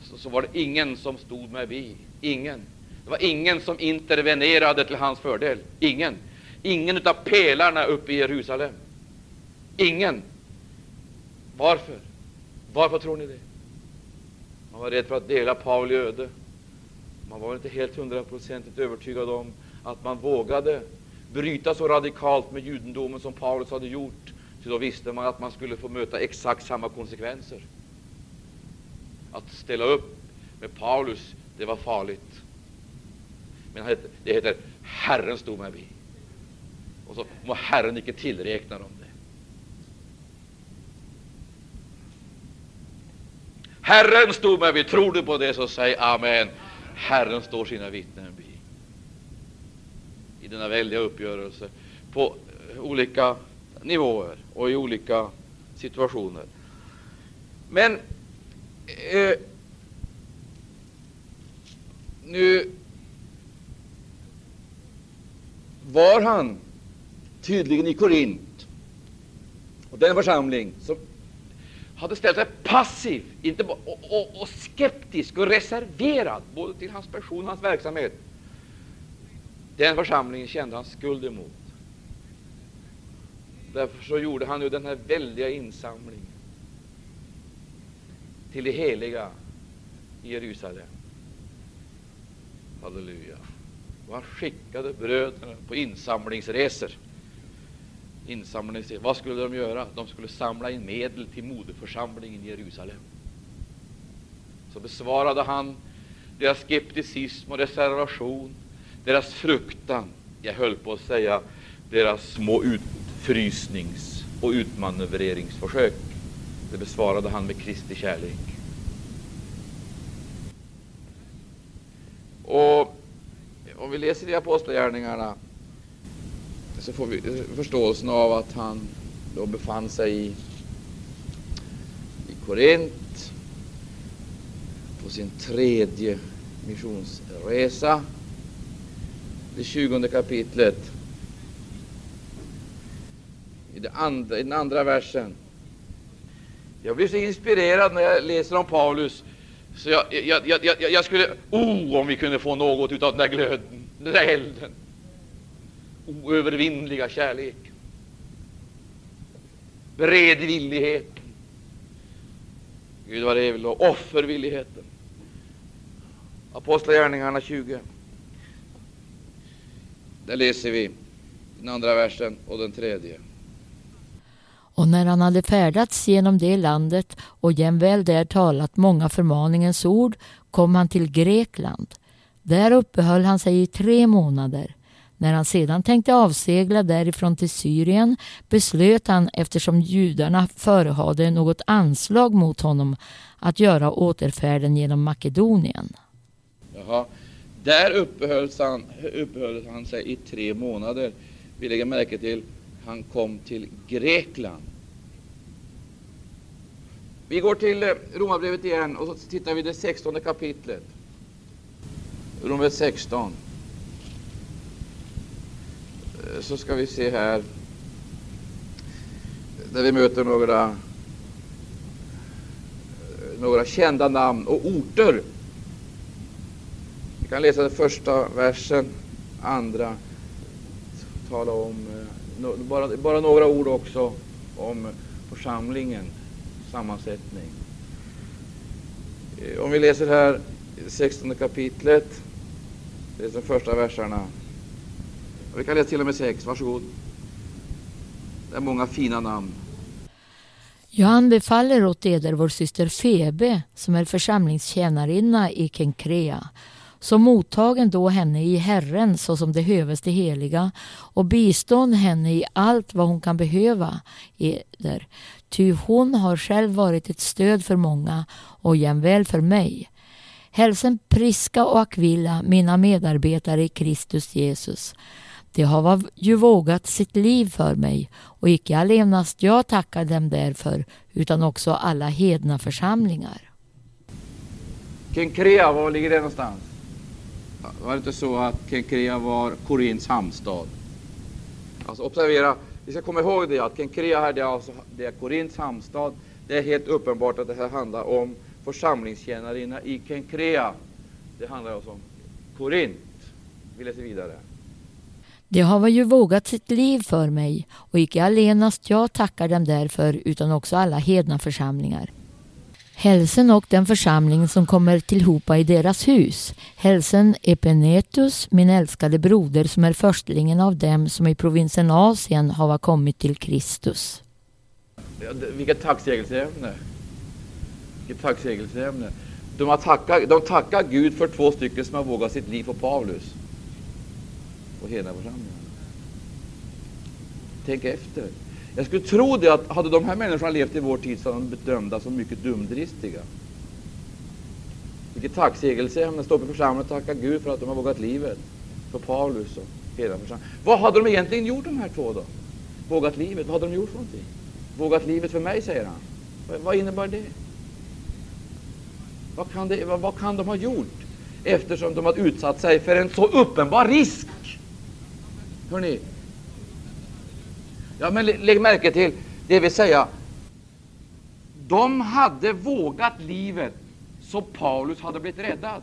så, så var det ingen som stod mig bi. Ingen. Det var ingen som intervenerade till hans fördel. Ingen. Ingen av pelarna uppe i Jerusalem. Ingen. Varför? Varför tror ni det? Man var rädd för att dela Pauli öde. Man var inte helt hundraprocentigt övertygad om att man vågade bryta så radikalt med judendomen som Paulus hade gjort. Ty då visste man att man skulle få möta exakt samma konsekvenser. Att ställa upp med Paulus, det var farligt. Men det heter Herren stod mig vid. Och så må Herren icke tillräkna dem det. Herren stod mig vid. Tror du på det, så säg amen. Herren står sina vittnen vid. I denna väldiga uppgörelse på eh, olika nivåer och i olika situationer. Men eh, nu var han tydligen i Korint och den församling som hade ställt sig passiv inte och, och, och, skeptisk och reserverad både till hans person och hans verksamhet. Den församlingen kände han skuld emot. Därför så gjorde han ju den här väldiga insamlingen till det heliga i Jerusalem. Halleluja. Och han skickade bröderna på insamlingsresor. Insamlingsresor. Vad skulle de göra? De skulle samla in medel till moderförsamlingen i Jerusalem. Så besvarade han deras skepticism och reservation, deras fruktan, jag höll på att säga deras små utfrysnings och utmanövreringsförsök. Det besvarade han med Kristi kärlek. Och om vi läser i Apostlagärningarna så får vi eh, förståelsen av att han då befann sig i, i Korint på sin tredje missionsresa. Det tjugonde kapitlet. I, det andra, I den andra versen. Jag blir så inspirerad när jag läser om Paulus så jag, jag, jag, jag, jag skulle, oh, om vi kunde få något av den där glöden, den där elden. Oövervinnliga kärleken, Beredvilligheten. Gud vad det är, och offervilligheten. Apostlagärningarna 20. Där läser vi den andra versen och den tredje. Och när han hade färdats genom det landet och jämväl där talat många förmaningens ord kom han till Grekland. Där uppehöll han sig i tre månader. När han sedan tänkte avsegla därifrån till Syrien beslöt han, eftersom judarna förehade något anslag mot honom, att göra återfärden genom Makedonien. Jaha. Där uppehöll han, uppehöll han sig i tre månader. Vi lägger märke till han kom till Grekland. Vi går till eh, Romarbrevet igen och så tittar vi det 16 kapitlet. Romarbrevet 16. Eh, så ska vi se här där vi möter några eh, några kända namn och orter. Vi kan läsa den första versen, andra, tala om eh, bara, bara några ord också om församlingen, sammansättning. Eh, om vi läser här 16 kapitlet, det är de första verserna. Vi kan läsa till och med sex, varsågod. Det är många fina namn. Jag anbefaller åt eder vår syster Febe, som är församlingstjänarinna i Kenkrea, så mottagen då henne i Herren såsom det höves det heliga och bistånd henne i allt vad hon kan behöva eder. Ty hon har själv varit ett stöd för många och jämväl för mig. Hälsen Priska och Aquila, mina medarbetare i Kristus Jesus. De har ju vågat sitt liv för mig och icke allenast jag tackar dem därför utan också alla hedna församlingar. Kenkrea, var ligger det någonstans? Var det inte så att Kenkrea var Korinths hamnstad? Alltså observera, vi ska komma ihåg det att Kenkrea här, det är, alltså, det är Korints hamnstad. Det är helt uppenbart att det här handlar om församlingstjänarinna i Kenkrea. Det handlar alltså om Korint. Vi läser vidare. De har ju vågat sitt liv för mig och icke allenast jag tackar dem därför utan också alla hedna församlingar. Hälsen och den församling som kommer tillhopa i deras hus. Hälsen Epenetus, min älskade broder, som är förstlingen av dem som i provinsen Asien har kommit till Kristus. Vilket tacksägelseämne! Vilket tacksägelseämne! De, har tackat, de tackar Gud för två stycken som har vågat sitt liv på Paulus och hela församlingen. Tänk efter. Jag skulle tro det att hade de här människorna levt i vår tid så hade de bedömda som mycket dumdristiga. Vilket tacksägelseämne. Stå upp i församlingen och tacka Gud för att de har vågat livet för Paulus och hela församlingen. Vad hade de egentligen gjort de här två då? Vågat livet? Vad hade de gjort för någonting? Vågat livet för mig, säger han. Vad innebär det? Vad kan, det, vad, vad kan de ha gjort eftersom de har utsatt sig för en så uppenbar risk? Hörrni, ja, men lägg märke till, det vill säga, de hade vågat livet så Paulus hade blivit räddad.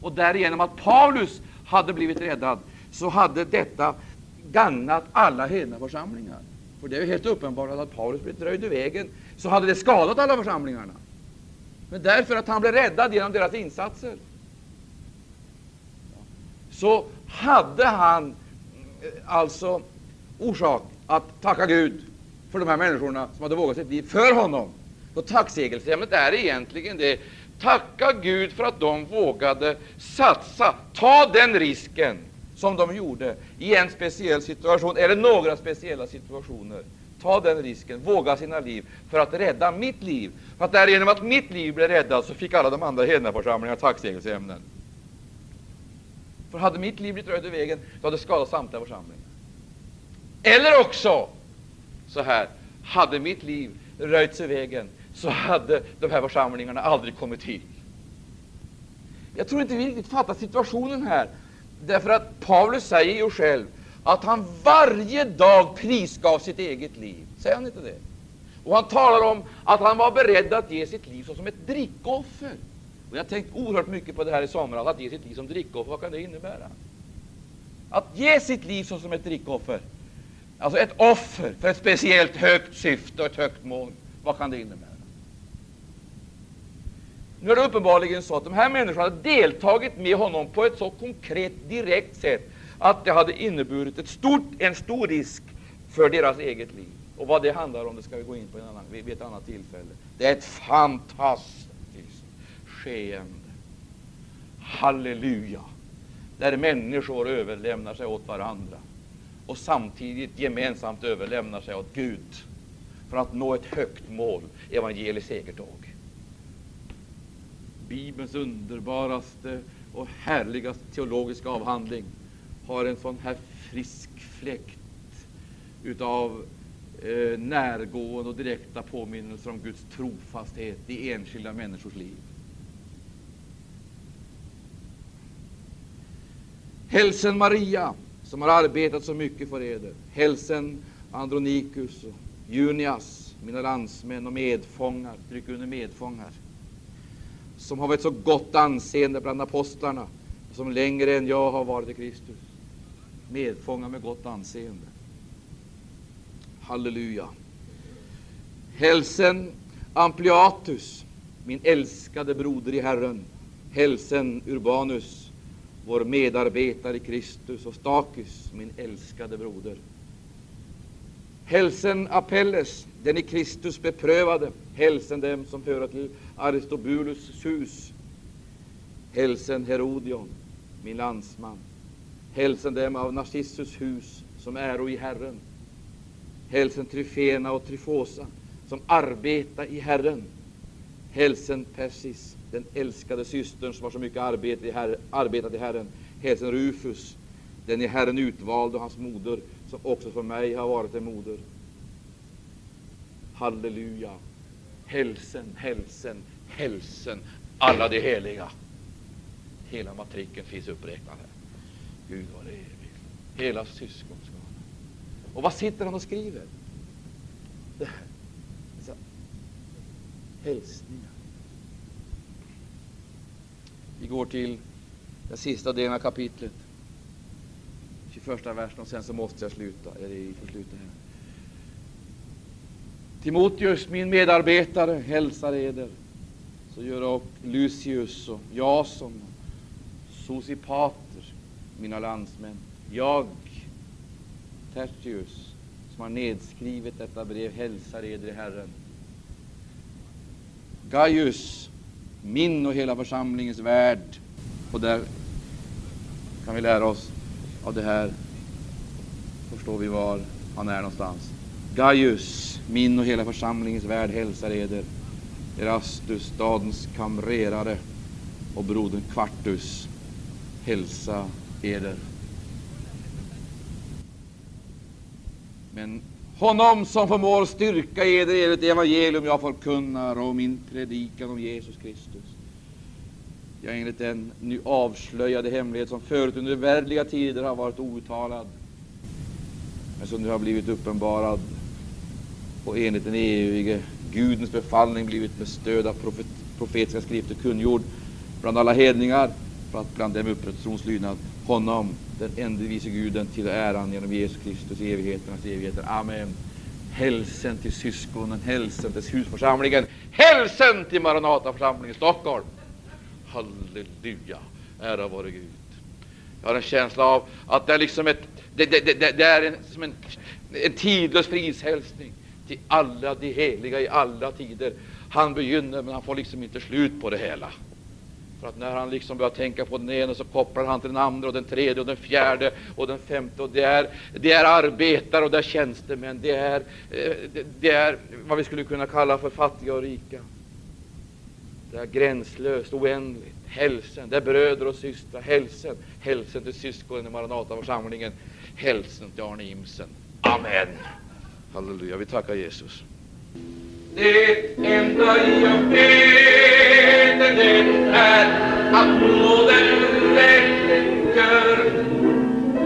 Och därigenom att Paulus hade blivit räddad så hade detta gagnat alla hedna församlingar. För det är ju helt uppenbart att Paulus blivit röjd i vägen så hade det skadat alla församlingarna. Men därför att han blev räddad genom deras insatser så hade han eh, alltså orsak att tacka Gud för de här människorna som hade vågat sitt liv för honom. Och tacksägelseämnet är egentligen det. Tacka Gud för att de vågade satsa, ta den risken som de gjorde i en speciell situation, eller några speciella situationer. Ta den risken, våga sina liv för att rädda mitt liv. För att därigenom att mitt liv blev räddat så fick alla de andra hednaförsamlingarna tacksägelseämnen. För hade mitt liv blivit röjt i vägen, då hade det skadat samtliga församlingar. Eller också så här, hade mitt liv röjts i vägen, så hade de här församlingarna aldrig kommit hit. Jag tror inte vi riktigt fattar situationen här, därför att Paulus säger ju själv att han varje dag prisgav sitt eget liv. Säger han inte det? Och han talar om att han var beredd att ge sitt liv som ett drickoffer. Och jag har tänkt oerhört mycket på det här i somras, att ge sitt liv som drickoffer. Vad kan det innebära? Att ge sitt liv som ett drickoffer. Alltså ett offer för ett speciellt högt syfte och ett högt mål. Vad kan det innebära? Nu är det uppenbarligen så att de här människorna har deltagit med honom på ett så konkret, direkt sätt att det hade inneburit ett stort, en stor risk för deras eget liv. Och vad det handlar om det ska vi gå in på en annan, vid ett annat tillfälle. Det är ett fantastiskt skeende. Halleluja! Där människor överlämnar sig åt varandra och samtidigt gemensamt överlämnar sig åt Gud för att nå ett högt mål, evangeliets segertåg. Bibelns underbaraste och härligaste teologiska avhandling har en sån här frisk fläkt utav eh, närgående och direkta påminnelser om Guds trofasthet i enskilda människors liv. Hälsen Maria, som har arbetat så mycket för eder. Hälsen Andronikus och Junias, mina landsmän och medfångar, tryck under medfångar, som har ett så gott anseende bland apostlarna, som längre än jag har varit i Kristus. Medfångar med gott anseende. Halleluja. Hälsen Ampliatus, min älskade broder i Herren. Hälsen Urbanus, vår medarbetare i Kristus, och Stakis, min älskade broder. Hälsen Apelles, den i Kristus beprövade. Hälsen dem som höra till Aristobulus hus. Hälsen Herodion, min landsman. Hälsen dem av Narcissus hus, som äro i Herren. Hälsen Tryfena och Tryfosa, som arbeta i Herren. Hälsen Persis, den älskade systern som har så mycket arbete i herre, arbetat i Herren. Hälsen Rufus, den i Herren utvalde och hans moder, som också för mig har varit en moder. Halleluja. Hälsen, hälsen, hälsen, alla de heliga. Hela matriken finns uppräknad här. Gud var evig. Hela syskonskaran. Och vad sitter han och skriver? Det här. Hälsningar. Vi går till den sista delen av kapitlet. 21 versen och sen så måste jag sluta. Eller vi får sluta här. Timoteus, min medarbetare, hälsar eder. Så gör och Lucius och Jason och Sosipater, mina landsmän. Jag, Tertius, som har nedskrivit detta brev, hälsar eder i Herren. Gaius, min och hela församlingens värld, Och där kan vi lära oss av det här. Förstår vi var han är någonstans. Gaius, min och hela församlingens värld hälsar eder. Erastus, stadens kamrerare och brodern Quartus hälsa eder. Men honom som förmår styrka eder enligt det evangelium jag förkunnar och min predikan om Jesus Kristus. Ja, enligt den nu avslöjade hemlighet som förut under värdliga tider har varit outtalad, men som nu har blivit uppenbarad och enligt den evige Gudens befallning blivit med stöd av profet, profetiska skrifter kungjord bland alla hedningar, för att bland dem upprätta tronslydnad honom, den ende vise Guden, till äran genom Jesus Kristus i evigheternas evigheter. Amen. Hälsen till syskonen, hälsen till husförsamlingen, hälsen till Maranataförsamlingen i Stockholm. Halleluja, ära vare Gud. Jag har en känsla av att det är liksom ett, det, det, det, det är en, som en, en tidlös frishälsning till alla de heliga i alla tider. Han begynner, men han får liksom inte slut på det hela. För att när han liksom börjar tänka på den ena så kopplar han till den andra och den tredje och den fjärde och den femte. Och det är, det är arbetare och det är tjänstemän. Det är, eh, det, det är vad vi skulle kunna kalla för fattiga och rika. Det är gränslöst, oändligt. Hälsen, det är bröder och systrar. Hälsen, hälsen till syskonen i Maranataförsamlingen. Hälsen till Arne Imsen. Amen. Halleluja, vi tackar Jesus. Det enda jag vet det är att nåden väcker,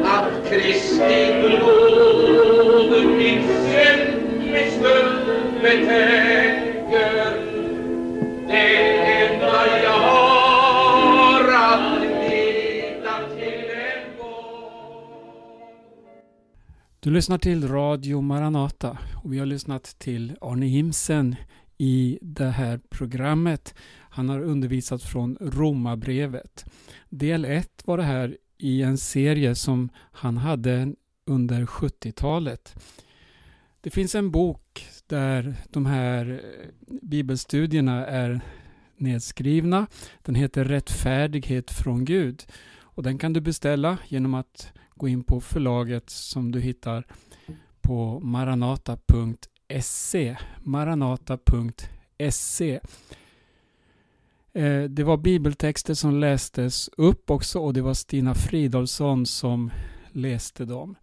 att Kristi blod min synd, min skuld betäcker. Du lyssnar till Radio Maranata och vi har lyssnat till Arne Himsen i det här programmet. Han har undervisat från Romarbrevet. Del 1 var det här i en serie som han hade under 70-talet. Det finns en bok där de här eh, bibelstudierna är nedskrivna. Den heter Rättfärdighet från Gud och den kan du beställa genom att gå in på förlaget som du hittar på maranata.se. Maranata.se. Eh, det var bibeltexter som lästes upp också och det var Stina Fridolfsson som läste dem.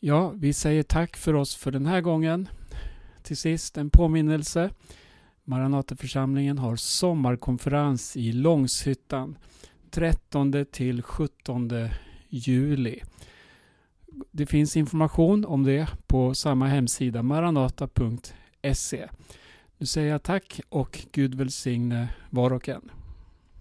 Ja, vi säger tack för oss för den här gången. Till sist en påminnelse. Maranataförsamlingen har sommarkonferens i Långshyttan 13 till 17 juli. Det finns information om det på samma hemsida maranata.se. Nu säger jag tack och Gud välsigne var och en.